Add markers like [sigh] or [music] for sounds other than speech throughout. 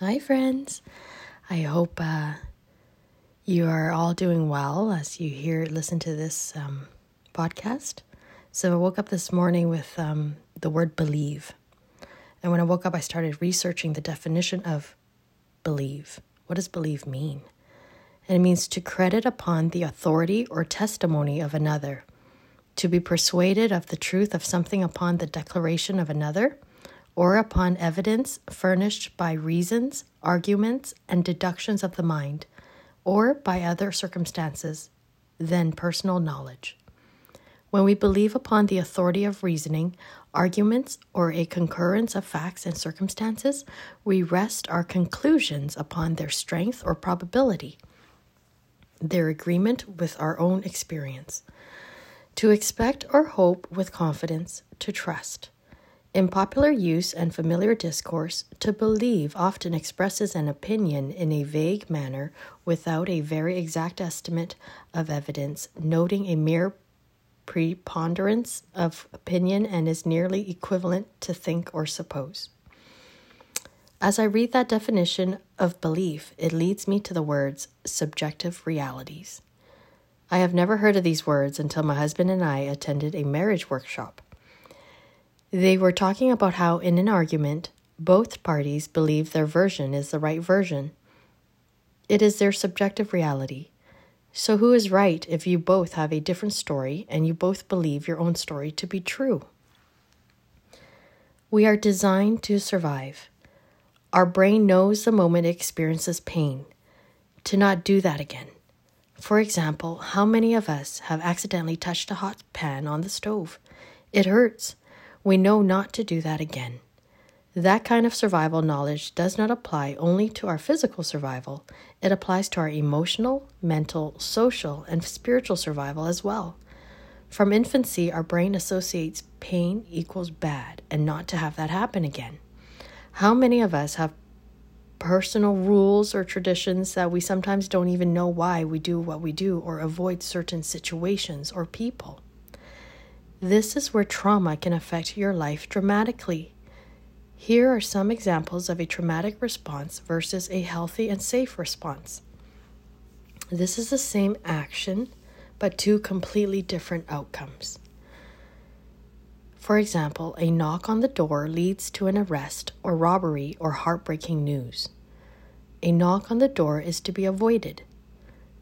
Hi, friends. I hope uh, you are all doing well as you hear listen to this um, podcast. So I woke up this morning with um, the word believe, and when I woke up, I started researching the definition of believe. What does believe mean? And it means to credit upon the authority or testimony of another, to be persuaded of the truth of something upon the declaration of another or upon evidence furnished by reasons, arguments, and deductions of the mind, or by other circumstances than personal knowledge. When we believe upon the authority of reasoning, arguments, or a concurrence of facts and circumstances, we rest our conclusions upon their strength or probability, their agreement with our own experience. To expect or hope with confidence, to trust. In popular use and familiar discourse, to believe often expresses an opinion in a vague manner without a very exact estimate of evidence, noting a mere preponderance of opinion and is nearly equivalent to think or suppose. As I read that definition of belief, it leads me to the words subjective realities. I have never heard of these words until my husband and I attended a marriage workshop. They were talking about how, in an argument, both parties believe their version is the right version. It is their subjective reality. So, who is right if you both have a different story and you both believe your own story to be true? We are designed to survive. Our brain knows the moment it experiences pain, to not do that again. For example, how many of us have accidentally touched a hot pan on the stove? It hurts we know not to do that again. That kind of survival knowledge does not apply only to our physical survival, it applies to our emotional, mental, social, and spiritual survival as well. From infancy, our brain associates pain equals bad and not to have that happen again. How many of us have personal rules or traditions that we sometimes don't even know why we do what we do or avoid certain situations or people? This is where trauma can affect your life dramatically. Here are some examples of a traumatic response versus a healthy and safe response. This is the same action, but two completely different outcomes. For example, a knock on the door leads to an arrest or robbery or heartbreaking news. A knock on the door is to be avoided.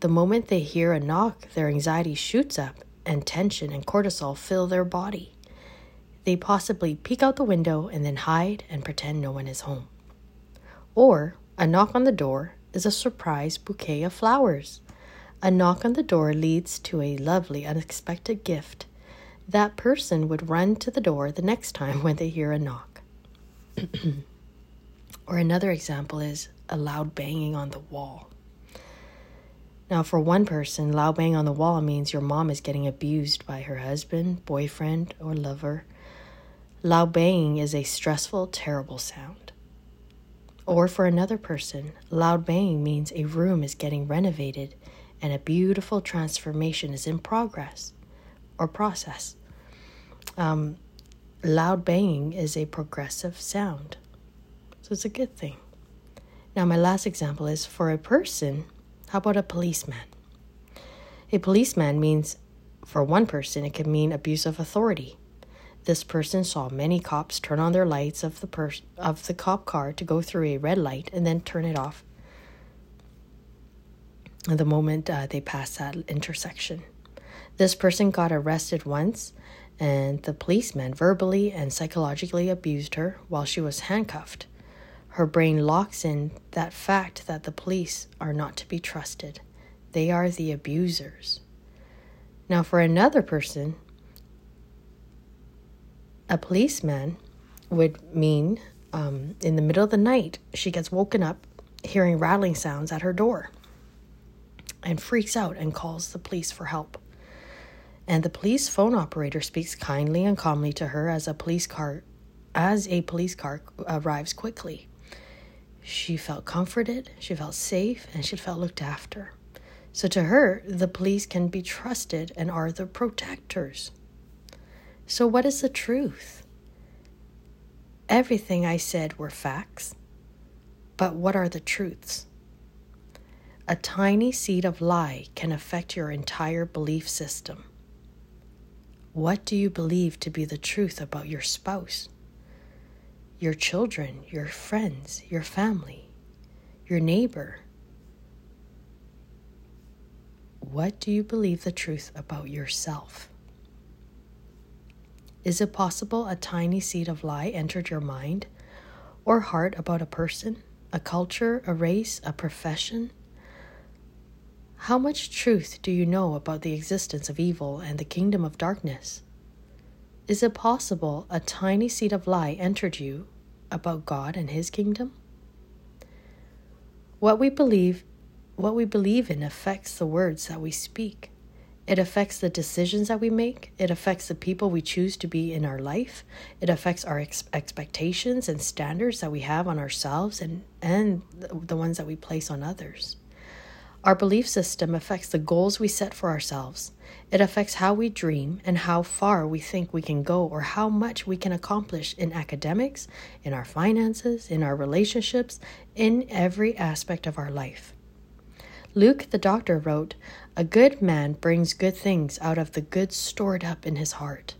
The moment they hear a knock, their anxiety shoots up and tension and cortisol fill their body. They possibly peek out the window and then hide and pretend no one is home. Or a knock on the door is a surprise bouquet of flowers. A knock on the door leads to a lovely, unexpected gift. That person would run to the door the next time [laughs] when they hear a knock. [clears throat] or another example is a loud banging on the wall. Now, for one person, loud bang on the wall means your mom is getting abused by her husband, boyfriend, or lover. Loud banging is a stressful, terrible sound. Or for another person, loud banging means a room is getting renovated and a beautiful transformation is in progress or process. Um, loud banging is a progressive sound. So it's a good thing. Now, my last example is for a person how about a policeman? A policeman means, for one person, it can mean abuse of authority. This person saw many cops turn on their lights of the pers- of the cop car to go through a red light and then turn it off the moment uh, they pass that intersection. This person got arrested once, and the policeman verbally and psychologically abused her while she was handcuffed. Her brain locks in that fact that the police are not to be trusted. They are the abusers. Now, for another person, a policeman would mean um, in the middle of the night, she gets woken up hearing rattling sounds at her door and freaks out and calls the police for help. And the police phone operator speaks kindly and calmly to her as a police car as a police car arrives quickly. She felt comforted, she felt safe, and she felt looked after. So to her, the police can be trusted and are the protectors. So, what is the truth? Everything I said were facts. But what are the truths? A tiny seed of lie can affect your entire belief system. What do you believe to be the truth about your spouse, your children, your friends, your family, your neighbor? What do you believe the truth about yourself? Is it possible a tiny seed of lie entered your mind or heart about a person, a culture, a race, a profession? How much truth do you know about the existence of evil and the kingdom of darkness? Is it possible a tiny seed of lie entered you about God and his kingdom? What we believe what we believe in affects the words that we speak. It affects the decisions that we make. It affects the people we choose to be in our life. It affects our ex- expectations and standards that we have on ourselves and, and the ones that we place on others. Our belief system affects the goals we set for ourselves. It affects how we dream and how far we think we can go or how much we can accomplish in academics, in our finances, in our relationships, in every aspect of our life. Luke the doctor wrote, A good man brings good things out of the good stored up in his heart,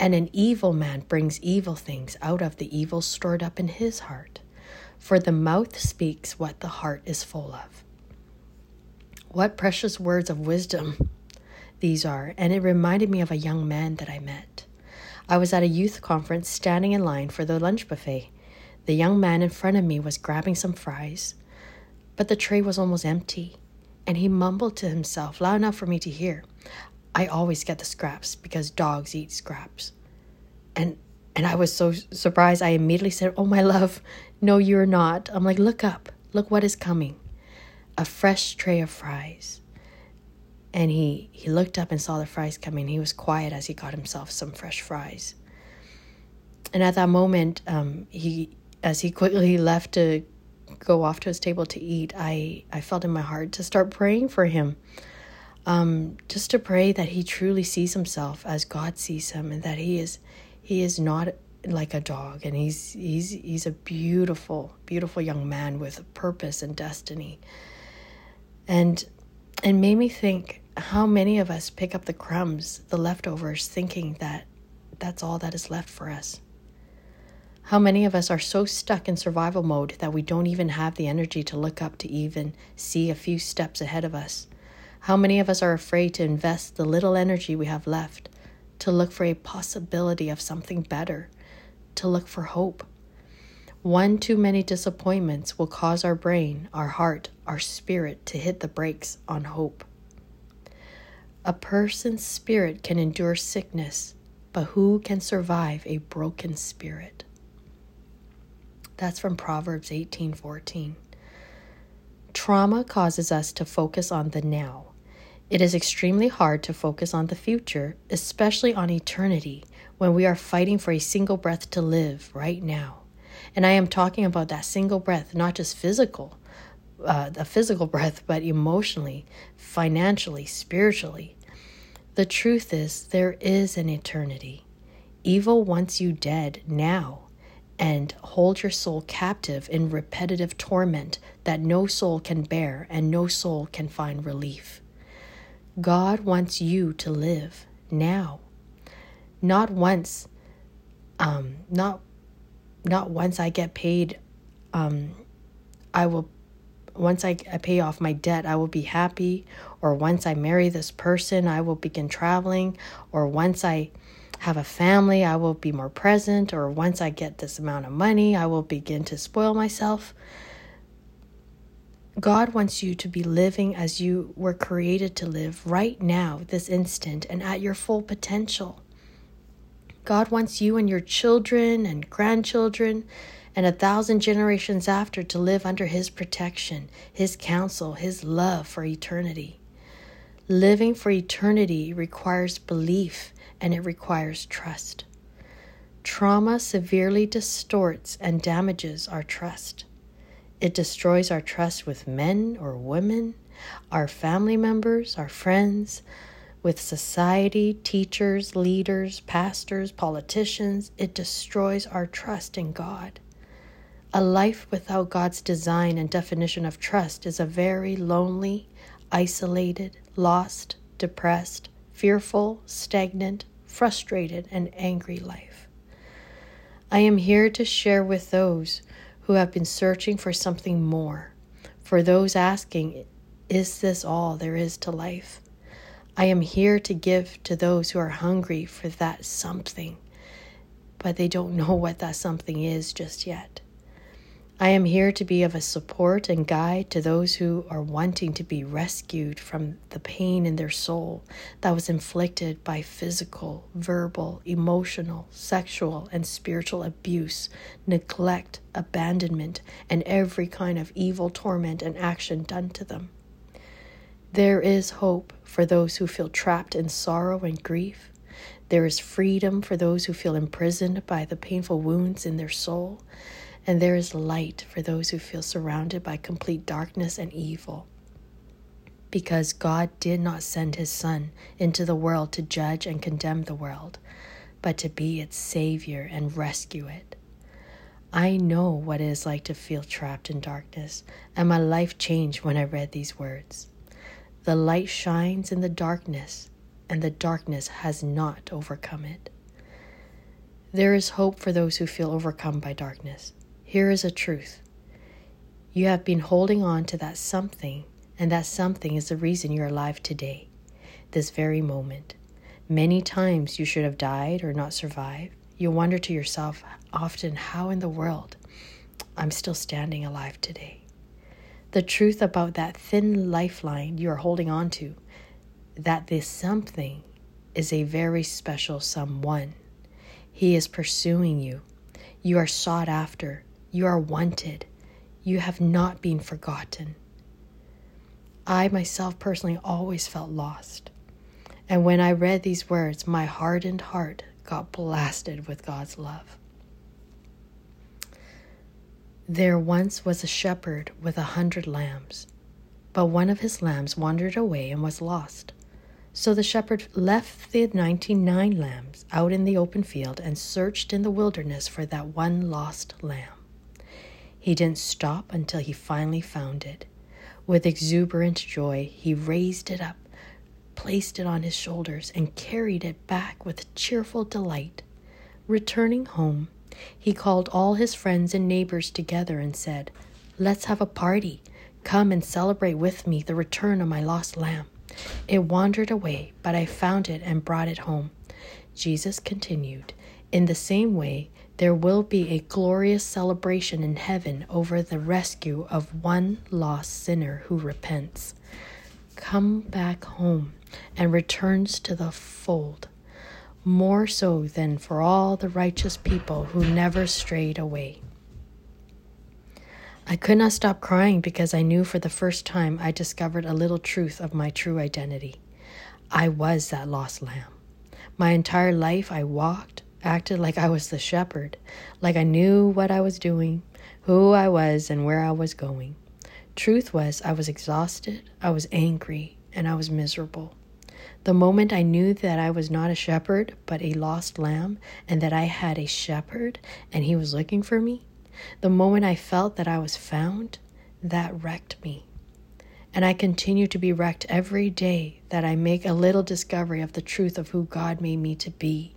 and an evil man brings evil things out of the evil stored up in his heart. For the mouth speaks what the heart is full of. What precious words of wisdom these are, and it reminded me of a young man that I met. I was at a youth conference standing in line for the lunch buffet. The young man in front of me was grabbing some fries, but the tray was almost empty and he mumbled to himself, loud enough for me to hear, I always get the scraps because dogs eat scraps. And and I was so surprised I immediately said, "Oh my love, no you're not." I'm like, "Look up. Look what is coming." A fresh tray of fries. And he he looked up and saw the fries coming. He was quiet as he got himself some fresh fries. And at that moment, um, he as he quickly left to go off to his table to eat, I, I felt in my heart to start praying for him. Um, just to pray that he truly sees himself as God sees him and that he is he is not like a dog and he's he's he's a beautiful beautiful young man with purpose and destiny and and made me think how many of us pick up the crumbs the leftovers thinking that that's all that is left for us how many of us are so stuck in survival mode that we don't even have the energy to look up to even see a few steps ahead of us? How many of us are afraid to invest the little energy we have left to look for a possibility of something better, to look for hope? One too many disappointments will cause our brain, our heart, our spirit to hit the brakes on hope. A person's spirit can endure sickness, but who can survive a broken spirit? That's from Proverbs 18:14. Trauma causes us to focus on the now. It is extremely hard to focus on the future, especially on eternity, when we are fighting for a single breath to live right now. And I am talking about that single breath, not just physical, uh, a physical [laughs] breath, but emotionally, financially, spiritually. The truth is, there is an eternity. Evil wants you dead now and hold your soul captive in repetitive torment that no soul can bear and no soul can find relief. God wants you to live now. Not once, um, not not once I get paid, um, I will once I, I pay off my debt, I will be happy, or once I marry this person, I will begin traveling, or once I have a family, I will be more present, or once I get this amount of money, I will begin to spoil myself. God wants you to be living as you were created to live right now, this instant, and at your full potential. God wants you and your children and grandchildren and a thousand generations after to live under His protection, His counsel, His love for eternity. Living for eternity requires belief and it requires trust. Trauma severely distorts and damages our trust. It destroys our trust with men or women, our family members, our friends, with society, teachers, leaders, pastors, politicians. It destroys our trust in God. A life without God's design and definition of trust is a very lonely, isolated, lost, depressed, fearful, stagnant, frustrated, and angry life. I am here to share with those who have been searching for something more, for those asking, Is this all there is to life? I am here to give to those who are hungry for that something, but they don't know what that something is just yet. I am here to be of a support and guide to those who are wanting to be rescued from the pain in their soul that was inflicted by physical, verbal, emotional, sexual, and spiritual abuse, neglect, abandonment, and every kind of evil torment and action done to them. There is hope for those who feel trapped in sorrow and grief. There is freedom for those who feel imprisoned by the painful wounds in their soul. And there is light for those who feel surrounded by complete darkness and evil. Because God did not send his Son into the world to judge and condemn the world, but to be its Savior and rescue it. I know what it is like to feel trapped in darkness, and my life changed when I read these words. The light shines in the darkness, and the darkness has not overcome it. There is hope for those who feel overcome by darkness. Here is a truth you have been holding on to that something, and that something is the reason you're alive today, this very moment. Many times you should have died or not survived. You wonder to yourself often, how in the world I'm still standing alive today the truth about that thin lifeline you are holding on to, that this something is a very special someone. He is pursuing you. You are sought after. You are wanted. You have not been forgotten. I myself personally always felt lost. And when I read these words, my hardened heart got blasted with God's love. There once was a shepherd with a hundred lambs, but one of his lambs wandered away and was lost. So the shepherd left the ninety nine lambs out in the open field and searched in the wilderness for that one lost lamb. He didn't stop until he finally found it. With exuberant joy, he raised it up, placed it on his shoulders, and carried it back with cheerful delight. Returning home, he called all his friends and neighbors together and said, Let's have a party. Come and celebrate with me the return of my lost lamb. It wandered away, but I found it and brought it home. Jesus continued, In the same way, there will be a glorious celebration in heaven over the rescue of one lost sinner who repents, come back home, and returns to the fold more so than for all the righteous people who never strayed away. I could not stop crying because I knew for the first time I discovered a little truth of my true identity. I was that lost lamb. My entire life I walked, acted like I was the shepherd, like I knew what I was doing, who I was, and where I was going. Truth was, I was exhausted, I was angry, and I was miserable. The moment I knew that I was not a shepherd, but a lost lamb, and that I had a shepherd and he was looking for me, the moment I felt that I was found, that wrecked me. And I continue to be wrecked every day that I make a little discovery of the truth of who God made me to be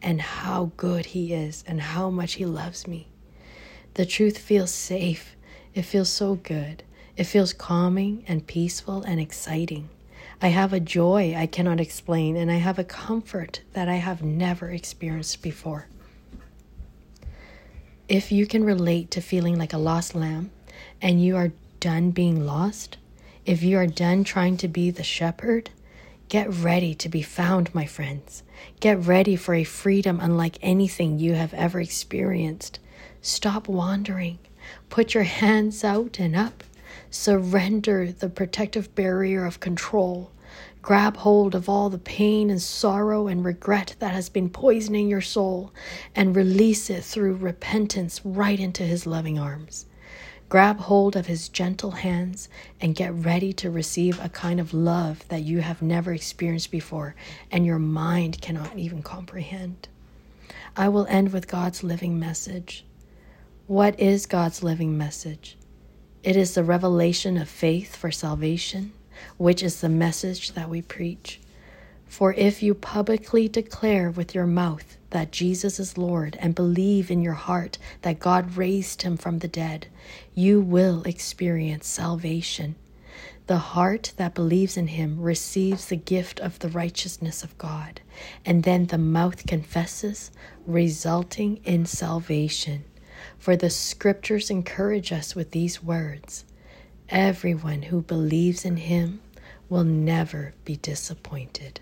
and how good He is and how much He loves me. The truth feels safe. It feels so good. It feels calming and peaceful and exciting. I have a joy I cannot explain, and I have a comfort that I have never experienced before. If you can relate to feeling like a lost lamb and you are done being lost, if you are done trying to be the shepherd, get ready to be found, my friends. Get ready for a freedom unlike anything you have ever experienced. Stop wandering. Put your hands out and up Surrender the protective barrier of control. Grab hold of all the pain and sorrow and regret that has been poisoning your soul and release it through repentance right into His loving arms. Grab hold of His gentle hands and get ready to receive a kind of love that you have never experienced before and your mind cannot even comprehend. I will end with God's living message. What is God's living message? It is the revelation of faith for salvation, which is the message that we preach. For if you publicly declare with your mouth that Jesus is Lord and believe in your heart that God raised him from the dead, you will experience salvation. The heart that believes in him receives the gift of the righteousness of God, and then the mouth confesses, resulting in salvation. For the scriptures encourage us with these words Everyone who believes in him will never be disappointed.